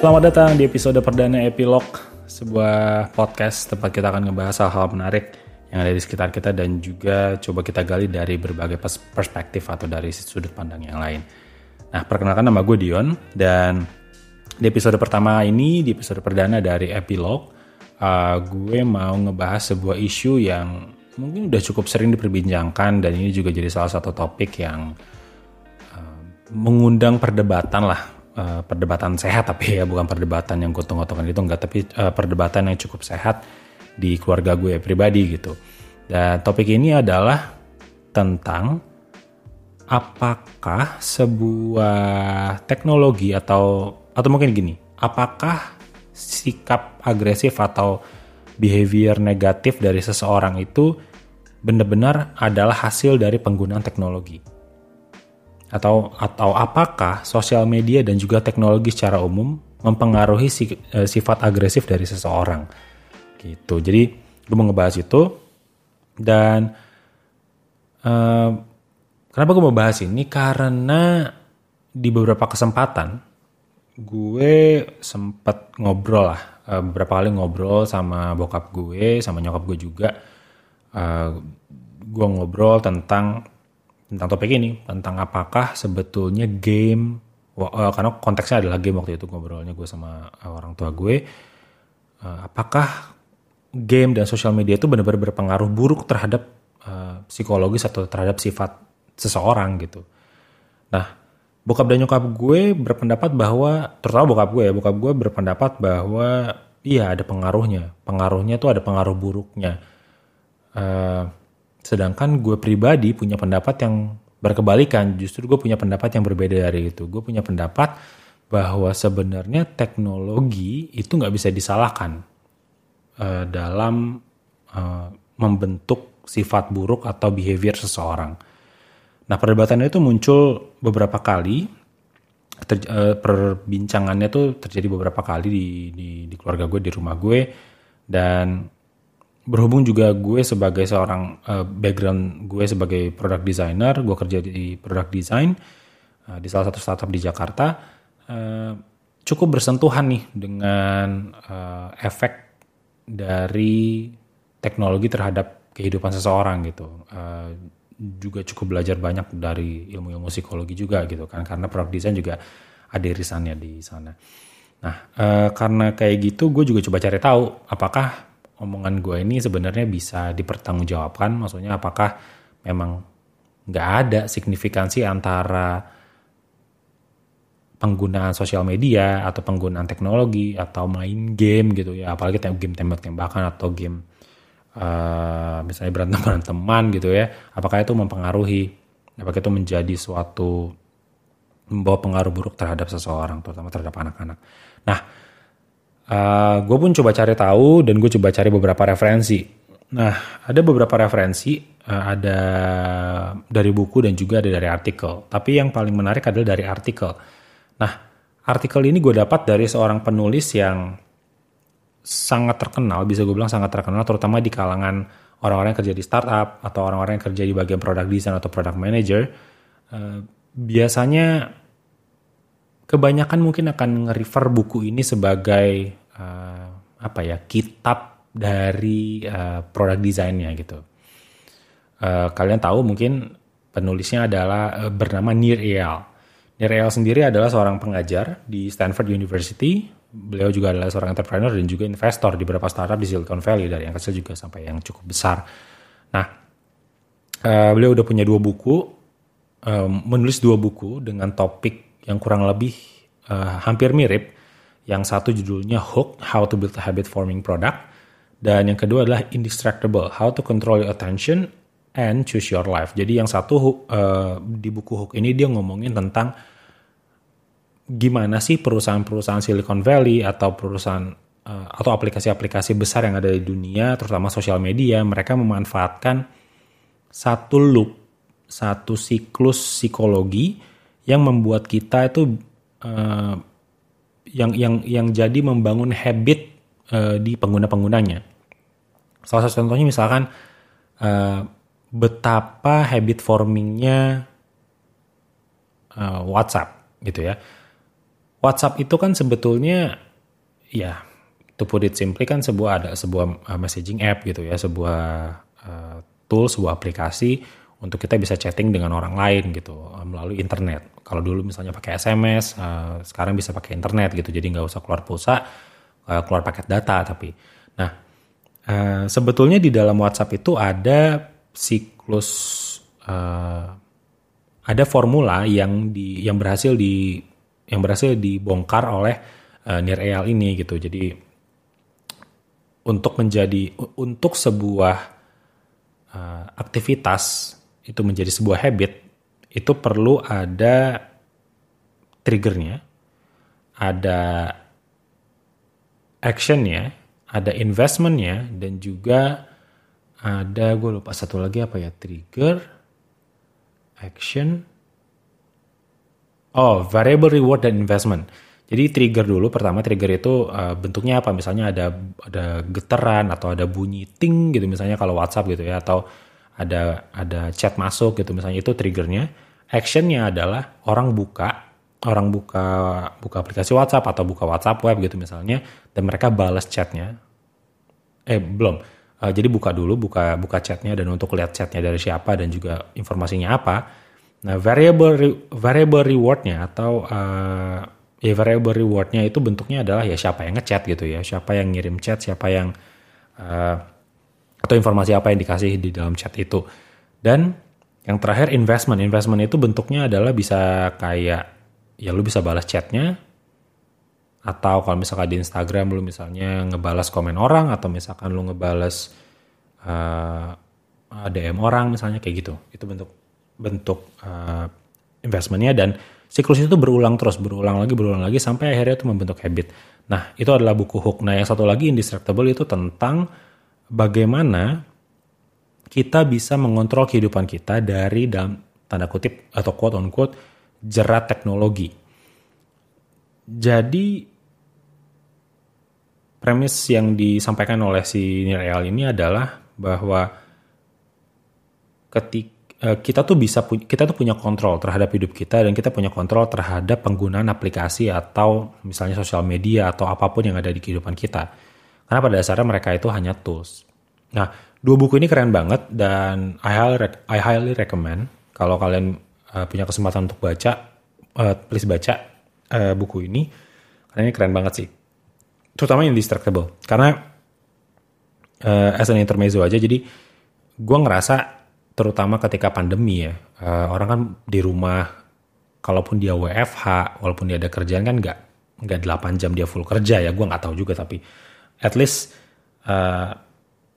Selamat datang di episode perdana Epilog, sebuah podcast tempat kita akan ngebahas hal-hal menarik yang ada di sekitar kita dan juga coba kita gali dari berbagai perspektif atau dari sudut pandang yang lain. Nah, perkenalkan nama gue Dion dan di episode pertama ini, di episode perdana dari Epilog, uh, gue mau ngebahas sebuah isu yang mungkin udah cukup sering diperbincangkan dan ini juga jadi salah satu topik yang uh, mengundang perdebatan lah uh, perdebatan sehat tapi ya bukan perdebatan yang gotong-gotongan itu enggak tapi uh, perdebatan yang cukup sehat di keluarga gue pribadi gitu. Dan topik ini adalah tentang apakah sebuah teknologi atau atau mungkin gini, apakah sikap agresif atau behavior negatif dari seseorang itu benar-benar adalah hasil dari penggunaan teknologi atau atau apakah sosial media dan juga teknologi secara umum mempengaruhi eh, sifat agresif dari seseorang? Gitu. Jadi gue mau ngebahas itu. Dan uh, kenapa gue mau bahas ini? Karena di beberapa kesempatan gue sempat ngobrol lah uh, beberapa kali ngobrol sama bokap gue sama nyokap gue juga. Gue ngobrol tentang tentang topik ini tentang apakah sebetulnya game uh, karena konteksnya adalah game waktu itu ngobrolnya gue sama orang tua gue uh, apakah game dan sosial media itu benar-benar berpengaruh buruk terhadap uh, psikologis atau terhadap sifat seseorang gitu? Nah bokap dan nyokap gue berpendapat bahwa terutama bokap gue ya bokap gue berpendapat bahwa iya ada pengaruhnya. Pengaruhnya tuh ada pengaruh buruknya Sedangkan gue pribadi punya pendapat yang berkebalikan. Justru gue punya pendapat yang berbeda dari itu. Gue punya pendapat bahwa sebenarnya teknologi itu nggak bisa disalahkan uh, dalam uh, membentuk sifat buruk atau behavior seseorang. Nah perdebatan itu muncul beberapa kali, ter, uh, perbincangannya tuh terjadi beberapa kali di, di, di keluarga gue, di rumah gue, dan berhubung juga gue sebagai seorang uh, background gue sebagai product designer, gue kerja di product design uh, di salah satu startup di Jakarta, uh, cukup bersentuhan nih dengan uh, efek dari teknologi terhadap kehidupan seseorang gitu. Uh, juga cukup belajar banyak dari ilmu-ilmu psikologi juga gitu kan, karena product design juga ada irisannya di sana. Nah, uh, karena kayak gitu, gue juga coba cari tahu apakah omongan gue ini sebenarnya bisa dipertanggungjawabkan? Maksudnya apakah memang nggak ada signifikansi antara penggunaan sosial media atau penggunaan teknologi atau main game gitu ya. Apalagi game tembak-tembakan atau game uh, misalnya berantem beranteman gitu ya. Apakah itu mempengaruhi apakah itu menjadi suatu membawa pengaruh buruk terhadap seseorang terutama terhadap anak-anak. Nah Uh, eh, gue pun coba cari tahu dan gue coba cari beberapa referensi. Nah, ada beberapa referensi, uh, ada dari buku dan juga ada dari artikel. Tapi yang paling menarik adalah dari artikel. Nah, artikel ini gue dapat dari seorang penulis yang sangat terkenal, bisa gue bilang sangat terkenal, terutama di kalangan orang-orang yang kerja di startup atau orang-orang yang kerja di bagian product design atau product manager. Uh, biasanya kebanyakan mungkin akan nge-refer buku ini sebagai uh, apa ya kitab dari uh, produk desainnya gitu. Uh, kalian tahu mungkin penulisnya adalah uh, bernama Nir Eyal. Nir Eyal sendiri adalah seorang pengajar di Stanford University. Beliau juga adalah seorang entrepreneur dan juga investor di beberapa startup di Silicon Valley dari yang kecil juga sampai yang cukup besar. Nah, uh, beliau udah punya dua buku, uh, menulis dua buku dengan topik yang kurang lebih uh, hampir mirip yang satu judulnya Hook, How to Build a Habit Forming Product. Dan yang kedua adalah Indistractable, How to Control Your Attention and Choose Your Life. Jadi yang satu uh, di buku Hook ini dia ngomongin tentang gimana sih perusahaan-perusahaan Silicon Valley atau perusahaan uh, atau aplikasi-aplikasi besar yang ada di dunia, terutama sosial media, mereka memanfaatkan satu loop, satu siklus psikologi yang membuat kita itu uh, yang yang yang jadi membangun habit uh, di pengguna-penggunanya. Salah satu contohnya misalkan uh, betapa habit formingnya uh, WhatsApp gitu ya. WhatsApp itu kan sebetulnya ya to put it simply kan sebuah ada sebuah messaging app gitu ya, sebuah uh, tool, sebuah aplikasi untuk kita bisa chatting dengan orang lain gitu melalui internet. Kalau dulu misalnya pakai SMS, uh, sekarang bisa pakai internet gitu, jadi nggak usah keluar pulsa, uh, keluar paket data. Tapi, nah uh, sebetulnya di dalam WhatsApp itu ada siklus, uh, ada formula yang di yang berhasil di yang berhasil dibongkar oleh uh, Nir ini gitu. Jadi untuk menjadi untuk sebuah uh, aktivitas itu menjadi sebuah habit itu perlu ada triggernya, ada actionnya, ada investmentnya, dan juga ada gue lupa satu lagi apa ya trigger, action, Oh, variable reward dan investment. Jadi trigger dulu pertama trigger itu uh, bentuknya apa? Misalnya ada ada getaran atau ada bunyi ting gitu misalnya kalau WhatsApp gitu ya atau ada ada chat masuk gitu misalnya itu triggernya. Actionnya adalah orang buka orang buka buka aplikasi WhatsApp atau buka WhatsApp web gitu misalnya dan mereka balas chatnya. Eh belum. Uh, jadi buka dulu buka buka chatnya dan untuk lihat chatnya dari siapa dan juga informasinya apa Nah, variable re, variable rewardnya atau uh, ya variable rewardnya itu bentuknya adalah ya siapa yang ngechat gitu ya, siapa yang ngirim chat, siapa yang uh, atau informasi apa yang dikasih di dalam chat itu. Dan yang terakhir investment, investment itu bentuknya adalah bisa kayak ya lu bisa balas chatnya atau kalau misalkan di Instagram lu misalnya ngebalas komen orang atau misalkan lu ngebalas uh, eh, DM orang misalnya kayak gitu. Itu bentuk bentuk uh, investmentnya dan siklus itu berulang terus, berulang lagi, berulang lagi sampai akhirnya itu membentuk habit. Nah, itu adalah buku Hook. Nah, yang satu lagi Indestructible itu tentang bagaimana kita bisa mengontrol kehidupan kita dari dalam tanda kutip atau quote on quote jerat teknologi. Jadi premis yang disampaikan oleh si Nireal ini adalah bahwa ketika Eh, kita tuh bisa kita tuh punya kontrol terhadap hidup kita dan kita punya kontrol terhadap penggunaan aplikasi atau misalnya sosial media atau apa pun yang ada di kehidupan kita. Karena pada dasarnya mereka itu hanya tools. Nah, dua buku ini keren banget dan I highly, recommend kalau kalian uh, punya kesempatan untuk baca, uh, please baca uh, buku ini karena ini keren banget sih. Terutama Indestructible. Karena uh, as an intermezzo aja jadi gue ngerasa terutama ketika pandemi ya uh, orang kan di rumah kalaupun dia WFH walaupun dia ada kerjaan kan nggak nggak 8 jam dia full kerja ya gue nggak tahu juga tapi at least uh,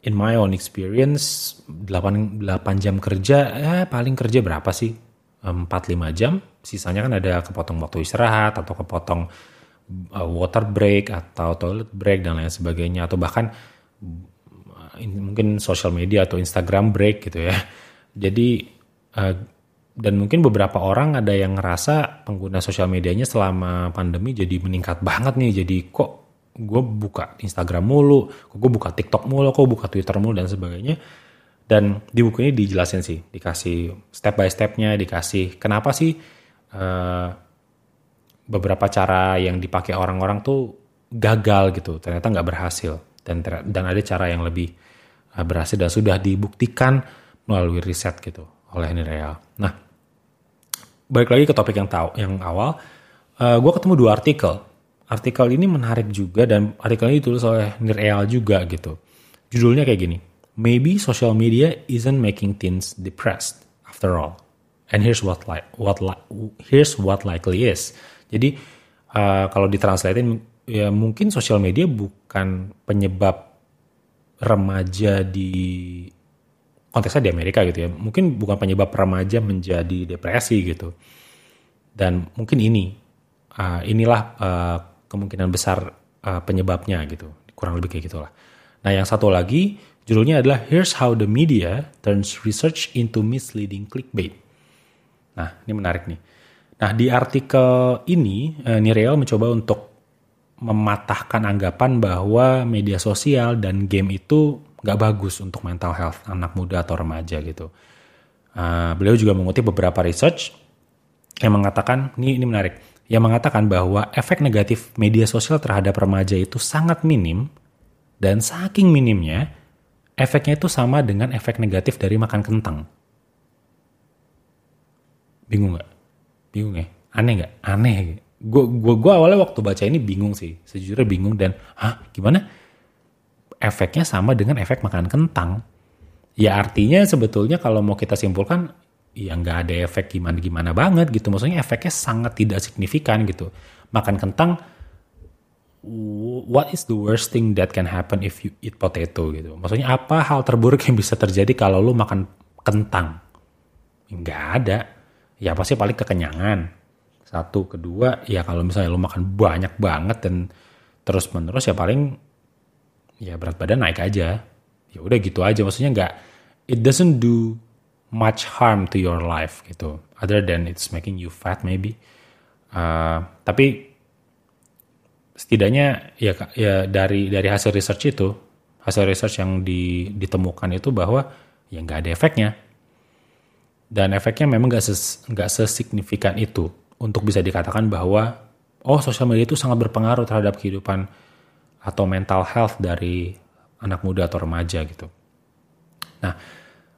in my own experience 8 8 jam kerja ya paling kerja berapa sih? 4 5 jam. Sisanya kan ada kepotong waktu istirahat atau kepotong uh, water break atau toilet break dan lain sebagainya. Atau bahkan mungkin social media atau Instagram break gitu ya. Jadi uh, dan mungkin beberapa orang ada yang ngerasa pengguna sosial medianya selama pandemi jadi meningkat banget nih. Jadi kok gue buka Instagram mulu, gue buka TikTok mulu, kok buka Twitter mulu dan sebagainya. Dan di buku ini dijelasin sih, dikasih step by stepnya, dikasih kenapa sih uh, beberapa cara yang dipakai orang-orang tuh gagal gitu, ternyata nggak berhasil dan dan ada cara yang lebih uh, berhasil dan sudah dibuktikan melalui riset gitu oleh Real. Nah, balik lagi ke topik yang tahu yang awal, uh, eh, gue ketemu dua artikel. Artikel ini menarik juga dan artikel ini ditulis oleh Real juga gitu. Judulnya kayak gini, Maybe social media isn't making teens depressed after all. And here's what like what like here's what likely is. Jadi uh, kalau ditranslatein ya mungkin sosial media bukan penyebab remaja di konteksnya di Amerika gitu ya mungkin bukan penyebab remaja menjadi depresi gitu dan mungkin ini uh, inilah uh, kemungkinan besar uh, penyebabnya gitu kurang lebih kayak gitulah nah yang satu lagi judulnya adalah here's how the media turns research into misleading clickbait nah ini menarik nih nah di artikel ini uh, Nirel mencoba untuk mematahkan anggapan bahwa media sosial dan game itu nggak bagus untuk mental health anak muda atau remaja gitu. Uh, beliau juga mengutip beberapa research yang mengatakan ini ini menarik. Yang mengatakan bahwa efek negatif media sosial terhadap remaja itu sangat minim dan saking minimnya efeknya itu sama dengan efek negatif dari makan kentang. Bingung nggak? Bingung ya? Aneh nggak? Aneh. Gue gua, gua awalnya waktu baca ini bingung sih, sejujurnya bingung dan ah gimana? Efeknya sama dengan efek makan kentang. Ya artinya sebetulnya kalau mau kita simpulkan ya nggak ada efek gimana gimana banget gitu. Maksudnya efeknya sangat tidak signifikan gitu. Makan kentang what is the worst thing that can happen if you eat potato gitu? Maksudnya apa hal terburuk yang bisa terjadi kalau lu makan kentang? Nggak ada. Ya pasti paling kekenyangan. Satu. Kedua ya kalau misalnya lu makan banyak banget dan terus menerus ya paling ya berat badan naik aja. Ya udah gitu aja. Maksudnya nggak it doesn't do much harm to your life gitu. Other than it's making you fat maybe. Uh, tapi setidaknya ya ya dari dari hasil research itu hasil research yang di, ditemukan itu bahwa ya nggak ada efeknya. Dan efeknya memang nggak ses, nggak sesignifikan itu untuk bisa dikatakan bahwa oh sosial media itu sangat berpengaruh terhadap kehidupan atau mental health dari anak muda atau remaja gitu. Nah,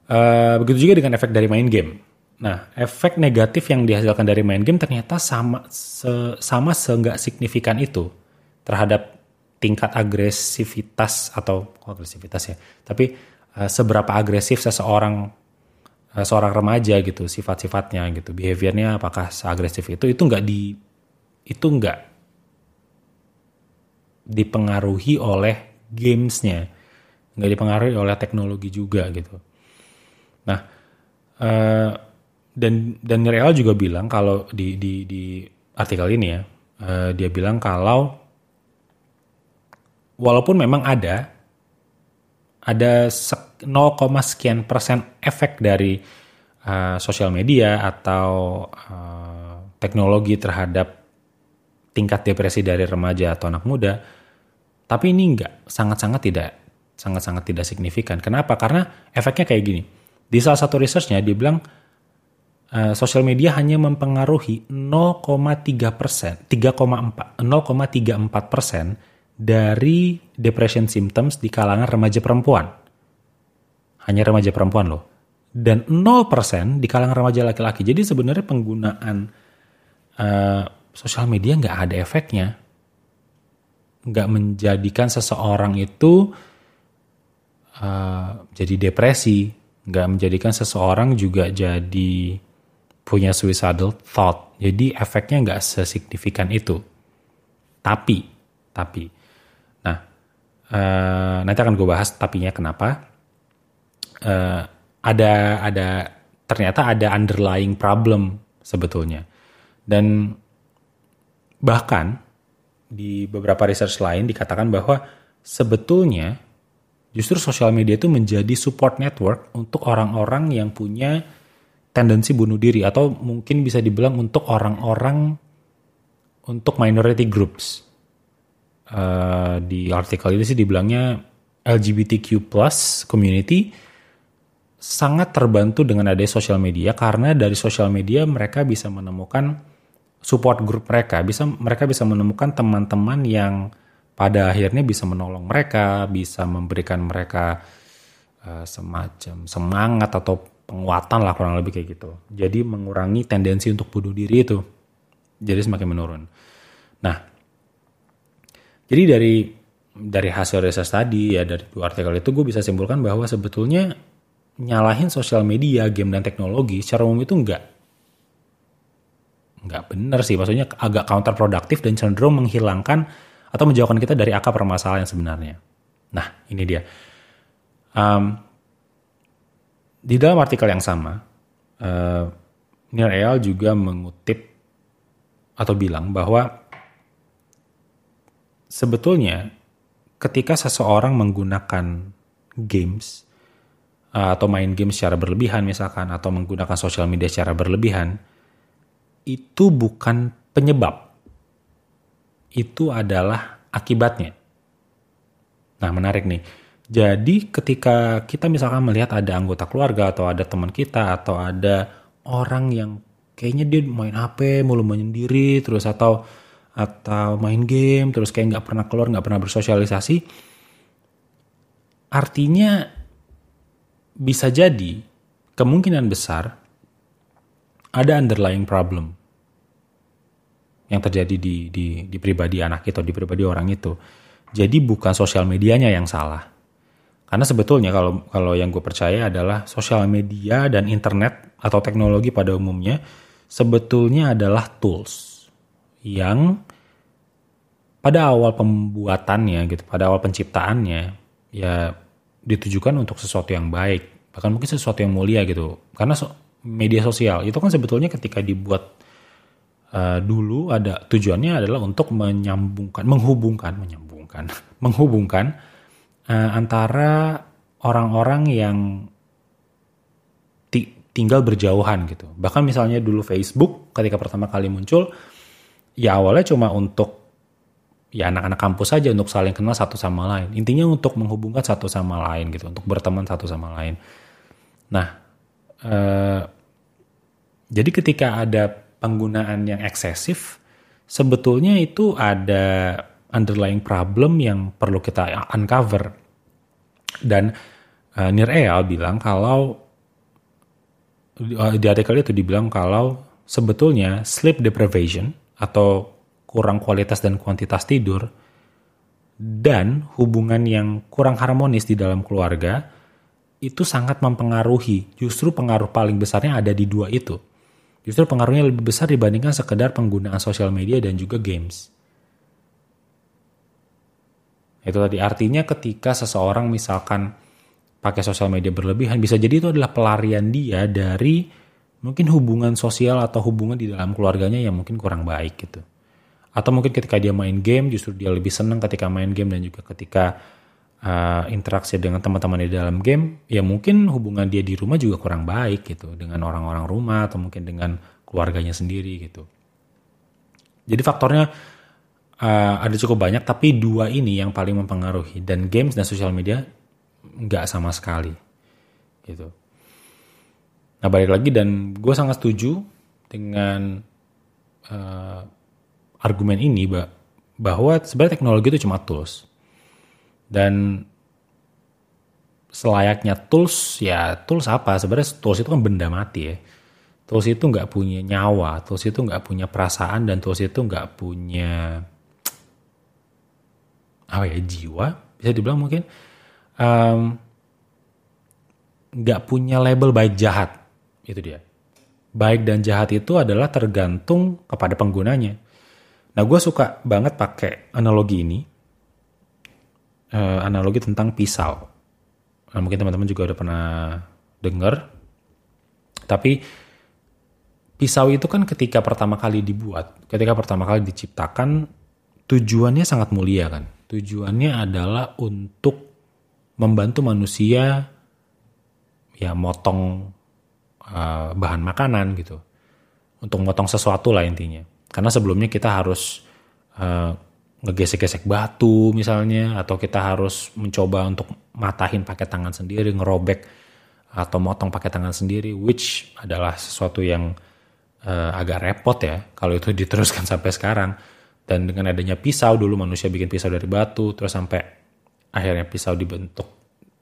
Uh, begitu juga dengan efek dari main game. Nah, efek negatif yang dihasilkan dari main game ternyata sama se, sama seenggak signifikan itu terhadap tingkat agresivitas atau oh, agresivitas ya. Tapi uh, seberapa agresif seseorang uh, seorang remaja gitu sifat-sifatnya gitu, behaviornya apakah seagresif itu itu enggak di itu enggak dipengaruhi oleh gamesnya, nggak dipengaruhi oleh teknologi juga gitu. Nah, uh, dan dan Real juga bilang kalau di di di artikel ini ya, uh, dia bilang kalau walaupun memang ada ada 0, sekian persen efek dari uh, sosial media atau uh, teknologi terhadap tingkat depresi dari remaja atau anak muda, tapi ini enggak sangat-sangat tidak sangat-sangat tidak signifikan. Kenapa? Karena efeknya kayak gini di salah satu researchnya dia bilang uh, sosial media hanya mempengaruhi 0,3 persen, 3,4, 0,34 persen dari depression symptoms di kalangan remaja perempuan. Hanya remaja perempuan loh. Dan 0 persen di kalangan remaja laki-laki. Jadi sebenarnya penggunaan uh, sosial media nggak ada efeknya. Nggak menjadikan seseorang itu uh, jadi depresi, nggak menjadikan seseorang juga jadi punya suicidal thought. Jadi efeknya nggak sesignifikan itu. Tapi, tapi, nah uh, nanti akan gue bahas tapinya kenapa. Uh, ada ada ternyata ada underlying problem sebetulnya dan bahkan di beberapa research lain dikatakan bahwa sebetulnya Justru sosial media itu menjadi support network untuk orang-orang yang punya tendensi bunuh diri atau mungkin bisa dibilang untuk orang-orang untuk minority groups. Uh, di artikel ini sih dibilangnya LGBTQ plus community sangat terbantu dengan adanya sosial media karena dari sosial media mereka bisa menemukan support group mereka, bisa mereka bisa menemukan teman-teman yang pada akhirnya bisa menolong mereka, bisa memberikan mereka uh, semacam semangat atau penguatan lah kurang lebih kayak gitu. Jadi mengurangi tendensi untuk bunuh diri itu. Jadi semakin menurun. Nah, jadi dari dari hasil research tadi ya dari dua artikel itu gue bisa simpulkan bahwa sebetulnya nyalahin sosial media, game dan teknologi secara umum itu enggak nggak benar sih maksudnya agak counterproduktif dan cenderung menghilangkan atau menjauhkan kita dari akar permasalahan yang sebenarnya. Nah, ini dia. Um, di dalam artikel yang sama, uh, Neil Eyal juga mengutip atau bilang bahwa sebetulnya ketika seseorang menggunakan games uh, atau main game secara berlebihan misalkan atau menggunakan sosial media secara berlebihan itu bukan penyebab itu adalah akibatnya. Nah, menarik nih. Jadi ketika kita misalkan melihat ada anggota keluarga atau ada teman kita atau ada orang yang kayaknya dia main HP mulu menyendiri terus atau atau main game terus kayak nggak pernah keluar nggak pernah bersosialisasi artinya bisa jadi kemungkinan besar ada underlying problem yang terjadi di di di pribadi anak itu di pribadi orang itu jadi bukan sosial medianya yang salah karena sebetulnya kalau kalau yang gue percaya adalah sosial media dan internet atau teknologi pada umumnya sebetulnya adalah tools yang pada awal pembuatannya gitu, pada awal penciptaannya ya ditujukan untuk sesuatu yang baik, bahkan mungkin sesuatu yang mulia gitu. Karena so, media sosial itu kan sebetulnya ketika dibuat uh, dulu ada tujuannya adalah untuk menyambungkan, menghubungkan, menyambungkan, menghubungkan uh, antara orang-orang yang tinggal berjauhan gitu. Bahkan misalnya dulu Facebook ketika pertama kali muncul ya awalnya cuma untuk ya anak-anak kampus saja untuk saling kenal satu sama lain. Intinya untuk menghubungkan satu sama lain gitu, untuk berteman satu sama lain. Nah, eh, jadi ketika ada penggunaan yang eksesif, sebetulnya itu ada underlying problem yang perlu kita uncover. Dan eh, Nir Eyal bilang kalau di artikel itu dibilang kalau sebetulnya sleep deprivation atau kurang kualitas dan kuantitas tidur dan hubungan yang kurang harmonis di dalam keluarga itu sangat mempengaruhi. Justru pengaruh paling besarnya ada di dua itu. Justru pengaruhnya lebih besar dibandingkan sekedar penggunaan sosial media dan juga games. Itu tadi artinya ketika seseorang misalkan pakai sosial media berlebihan bisa jadi itu adalah pelarian dia dari mungkin hubungan sosial atau hubungan di dalam keluarganya yang mungkin kurang baik gitu. Atau mungkin ketika dia main game justru dia lebih senang ketika main game dan juga ketika uh, interaksi dengan teman-teman di dalam game, ya mungkin hubungan dia di rumah juga kurang baik gitu dengan orang-orang rumah atau mungkin dengan keluarganya sendiri gitu. Jadi faktornya uh, ada cukup banyak tapi dua ini yang paling mempengaruhi dan games dan sosial media nggak sama sekali gitu. Nah balik lagi dan gue sangat setuju dengan uh, argumen ini bahwa sebenarnya teknologi itu cuma tools dan selayaknya tools ya tools apa? Sebenarnya tools itu kan benda mati ya. Tools itu nggak punya nyawa tools itu nggak punya perasaan dan tools itu nggak punya apa ya jiwa bisa dibilang mungkin. Nggak um, punya label baik jahat itu dia. Baik dan jahat itu adalah tergantung kepada penggunanya. Nah gue suka banget pakai analogi ini uh, analogi tentang pisau. Nah, mungkin teman-teman juga udah pernah dengar. Tapi pisau itu kan ketika pertama kali dibuat ketika pertama kali diciptakan tujuannya sangat mulia kan? Tujuannya adalah untuk membantu manusia ya motong uh, bahan makanan gitu. Untuk motong sesuatu lah intinya. Karena sebelumnya kita harus uh, ngegesek-gesek batu misalnya atau kita harus mencoba untuk matahin pakai tangan sendiri ngerobek atau motong pakai tangan sendiri which adalah sesuatu yang uh, agak repot ya kalau itu diteruskan sampai sekarang. Dan dengan adanya pisau dulu manusia bikin pisau dari batu terus sampai akhirnya pisau dibentuk.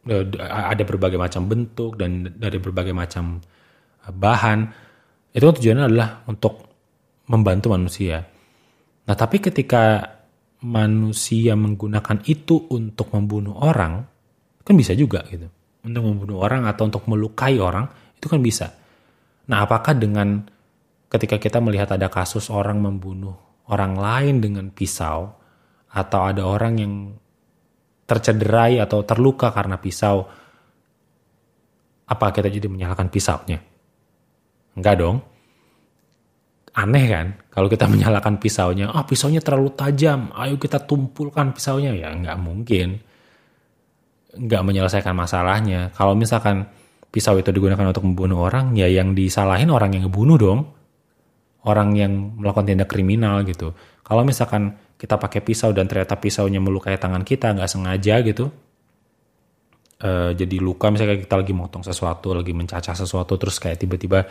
Eh, ada berbagai macam bentuk dan dari berbagai macam eh, bahan. Itu tujuannya adalah untuk membantu manusia. Nah tapi ketika manusia menggunakan itu untuk membunuh orang kan bisa juga gitu untuk membunuh orang atau untuk melukai orang itu kan bisa. Nah apakah dengan ketika kita melihat ada kasus orang membunuh orang lain dengan pisau atau ada orang yang tercederai atau terluka karena pisau, apa kita jadi menyalahkan pisaunya? Enggak dong. Aneh kan kalau kita menyalahkan pisaunya, ah pisaunya terlalu tajam, ayo kita tumpulkan pisaunya. Ya enggak mungkin. Enggak menyelesaikan masalahnya. Kalau misalkan pisau itu digunakan untuk membunuh orang, ya yang disalahin orang yang ngebunuh dong. Orang yang melakukan tindak kriminal gitu. Kalau misalkan kita pakai pisau dan ternyata pisaunya melukai tangan kita nggak sengaja gitu uh, jadi luka misalnya kita lagi motong sesuatu lagi mencacah sesuatu terus kayak tiba-tiba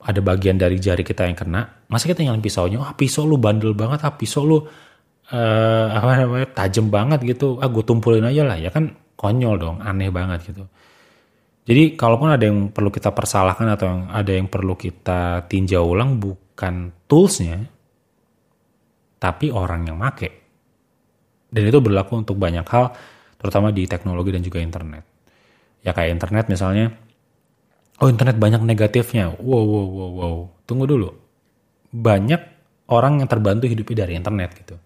ada bagian dari jari kita yang kena, masa kita nyalain pisaunya, ah pisau lu bandel banget, ah pisau lu uh, apa namanya tajam banget gitu, ah gue tumpulin aja lah, ya kan konyol dong, aneh banget gitu. Jadi kalaupun ada yang perlu kita persalahkan atau yang ada yang perlu kita tinjau ulang bukan toolsnya, tapi orang yang make. Dan itu berlaku untuk banyak hal, terutama di teknologi dan juga internet. Ya kayak internet misalnya, oh internet banyak negatifnya. Wow, wow, wow, wow. Tunggu dulu. Banyak orang yang terbantu hidupnya dari internet gitu.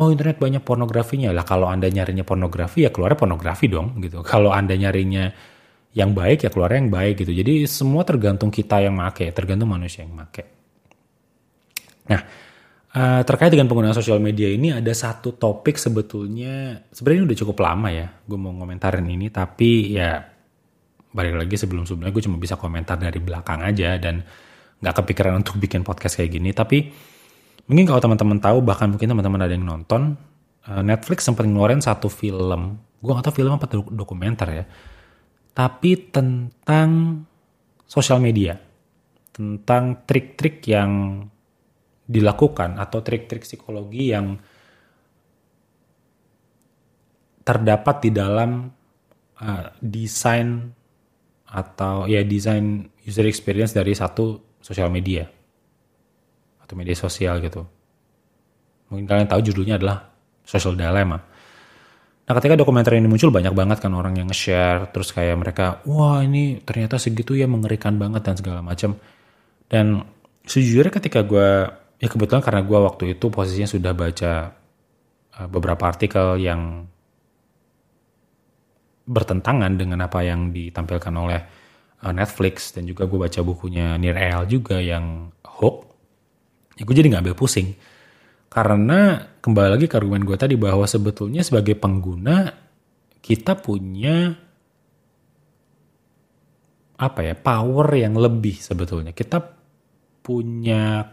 Oh internet banyak pornografinya lah. Kalau anda nyarinya pornografi ya keluarnya pornografi dong gitu. Kalau anda nyarinya yang baik ya keluarnya yang baik gitu. Jadi semua tergantung kita yang make, tergantung manusia yang make. Nah, uh, terkait dengan penggunaan sosial media ini ada satu topik sebetulnya sebenarnya udah cukup lama ya. Gue mau ngomentarin ini tapi ya balik lagi sebelum sebelumnya gue cuma bisa komentar dari belakang aja dan nggak kepikiran untuk bikin podcast kayak gini. Tapi mungkin kalau teman-teman tahu bahkan mungkin teman-teman ada yang nonton uh, Netflix sempat ngeluarin satu film. Gue gak tau film apa dokumenter ya tapi tentang sosial media, tentang trik-trik yang dilakukan atau trik-trik psikologi yang terdapat di dalam uh, desain atau ya desain user experience dari satu sosial media atau media sosial gitu. Mungkin kalian tahu judulnya adalah Social Dilemma. Nah ketika dokumenter ini muncul banyak banget kan orang yang nge-share terus kayak mereka wah ini ternyata segitu ya mengerikan banget dan segala macam. Dan sejujurnya ketika gue ya kebetulan karena gue waktu itu posisinya sudah baca uh, beberapa artikel yang bertentangan dengan apa yang ditampilkan oleh uh, Netflix dan juga gue baca bukunya Nir El juga yang Hook. Ya gue jadi nggak ambil pusing karena kembali lagi ke argumen gue tadi bahwa sebetulnya sebagai pengguna kita punya apa ya power yang lebih sebetulnya. Kita punya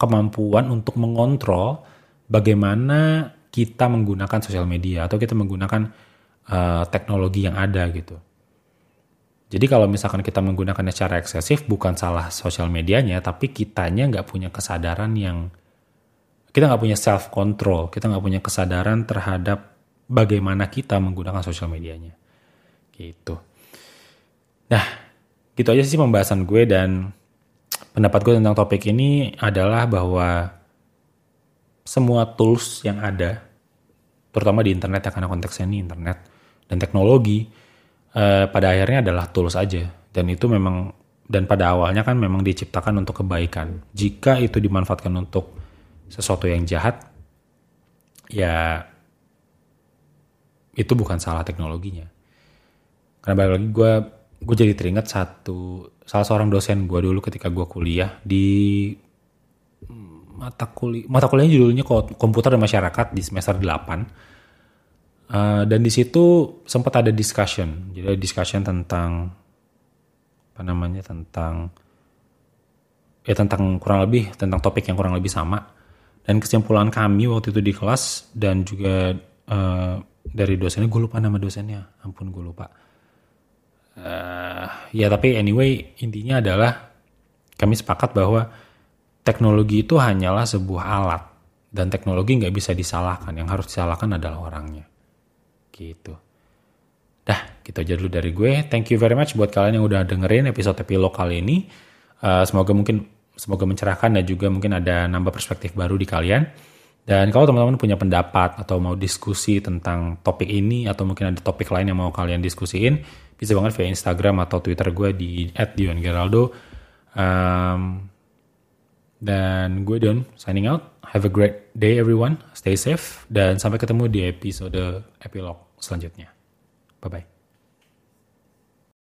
kemampuan untuk mengontrol bagaimana kita menggunakan sosial media atau kita menggunakan uh, teknologi yang ada gitu. Jadi kalau misalkan kita menggunakannya secara eksesif bukan salah sosial medianya, tapi kitanya nggak punya kesadaran yang kita nggak punya self control, kita nggak punya kesadaran terhadap bagaimana kita menggunakan sosial medianya. Gitu. Nah, gitu aja sih pembahasan gue dan pendapat gue tentang topik ini adalah bahwa semua tools yang ada, terutama di internet ya karena konteksnya ini internet dan teknologi, eh, pada akhirnya adalah tools aja. Dan itu memang dan pada awalnya kan memang diciptakan untuk kebaikan. Jika itu dimanfaatkan untuk sesuatu yang jahat, ya itu bukan salah teknologinya. Karena balik lagi gue gue jadi teringat satu salah seorang dosen gue dulu ketika gue kuliah di mata kuliah mata kuliahnya judulnya komputer dan masyarakat di semester 8 uh, dan di situ sempat ada discussion. Jadi ada discussion tentang apa namanya tentang ya tentang kurang lebih tentang topik yang kurang lebih sama. Dan kesimpulan kami waktu itu di kelas dan juga uh, dari dosennya, gue lupa nama dosennya, ampun gue lupa. Uh, ya tapi anyway intinya adalah kami sepakat bahwa teknologi itu hanyalah sebuah alat dan teknologi nggak bisa disalahkan. Yang harus disalahkan adalah orangnya. Gitu. Dah, gitu aja dulu dari gue. Thank you very much buat kalian yang udah dengerin episode epilog kali ini. Uh, semoga mungkin Semoga mencerahkan dan juga mungkin ada nambah perspektif baru di kalian. Dan kalau teman-teman punya pendapat atau mau diskusi tentang topik ini atau mungkin ada topik lain yang mau kalian diskusiin, bisa banget via Instagram atau Twitter gue di @diongeraldo. Um, dan gue Dion signing out. Have a great day everyone. Stay safe dan sampai ketemu di episode epilog selanjutnya. Bye bye.